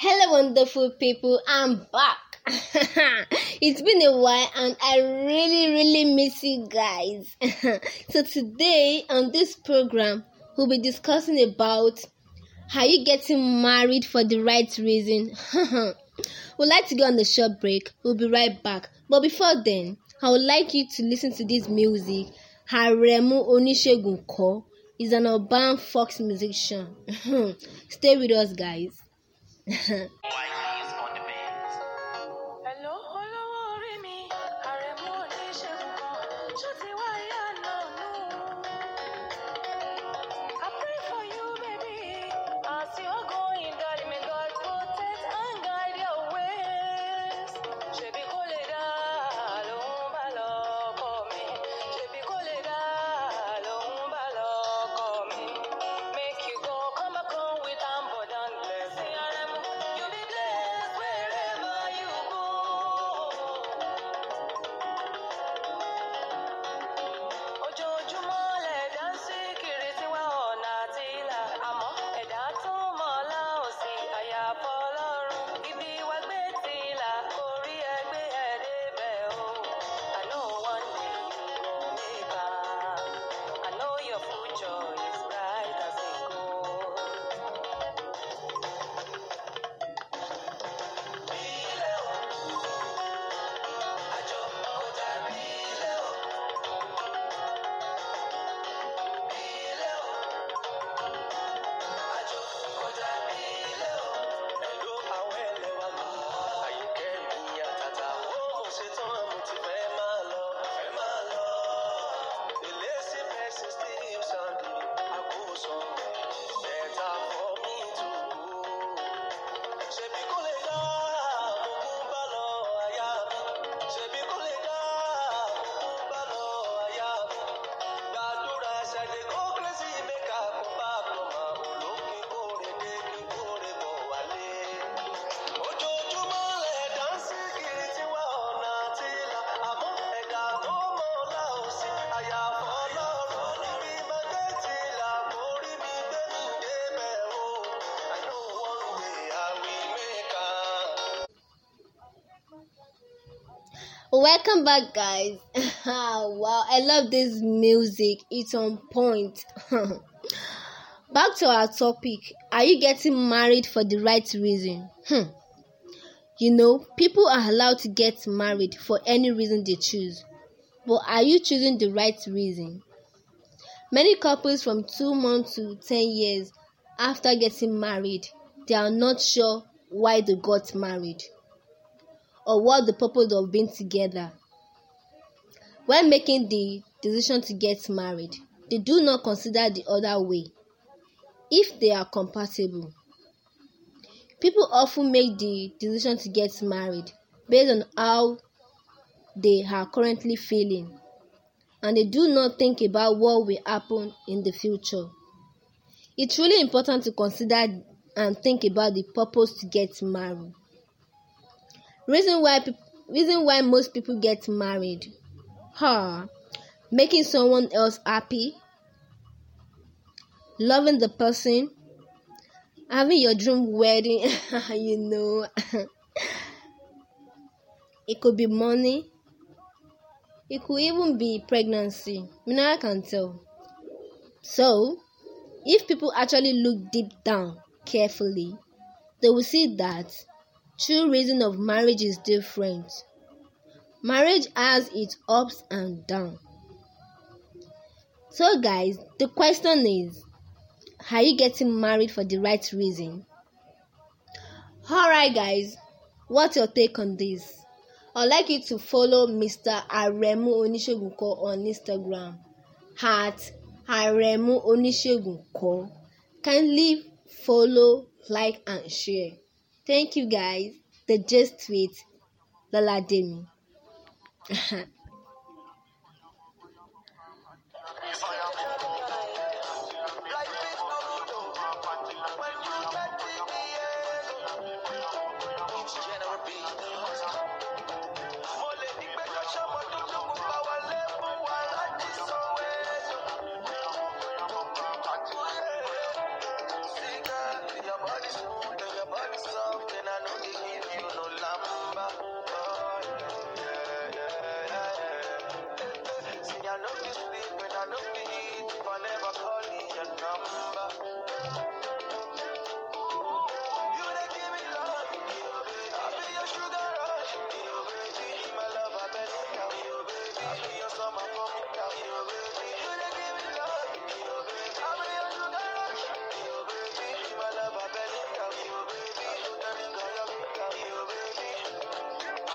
Hello, wonderful people. I'm back. it's been a while and I really, really miss you guys. so, today on this program, we'll be discussing about how you getting married for the right reason. we'd like to go on a short break. We'll be right back. But before then, I would like you to listen to this music. Aremu Onishegunko is an urban fox musician. Stay with us, guys. Bye. Welcome back, guys. wow, I love this music. It's on point. back to our topic. Are you getting married for the right reason? Hmm. You know, people are allowed to get married for any reason they choose. But are you choosing the right reason? Many couples from 2 months to 10 years after getting married, they are not sure why they got married or what the purpose of being together. When making the decision to get married, they do not consider the other way if they are compatible. People often make the decision to get married based on how they are currently feeling and they do not think about what will happen in the future. It's really important to consider and think about the purpose to get married reason why reason why most people get married huh making someone else happy loving the person having your dream wedding you know. It could be money it could even be pregnancy I mean, I can tell. So if people actually look deep down carefully they will see that True reason of marriage is different. Marriage has its ups and downs. So, guys, the question is Are you getting married for the right reason? Alright, guys, what's your take on this? I'd like you to follow Mr. Aremu Onishegunko on Instagram at Aremu Onishegunko. Kindly follow, like, and share. Thank you guys. The Just Tweet, Lola Demi.